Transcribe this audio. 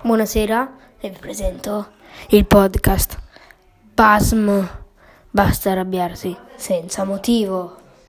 Buonasera e vi presento il podcast Basm. Basta arrabbiarsi senza motivo.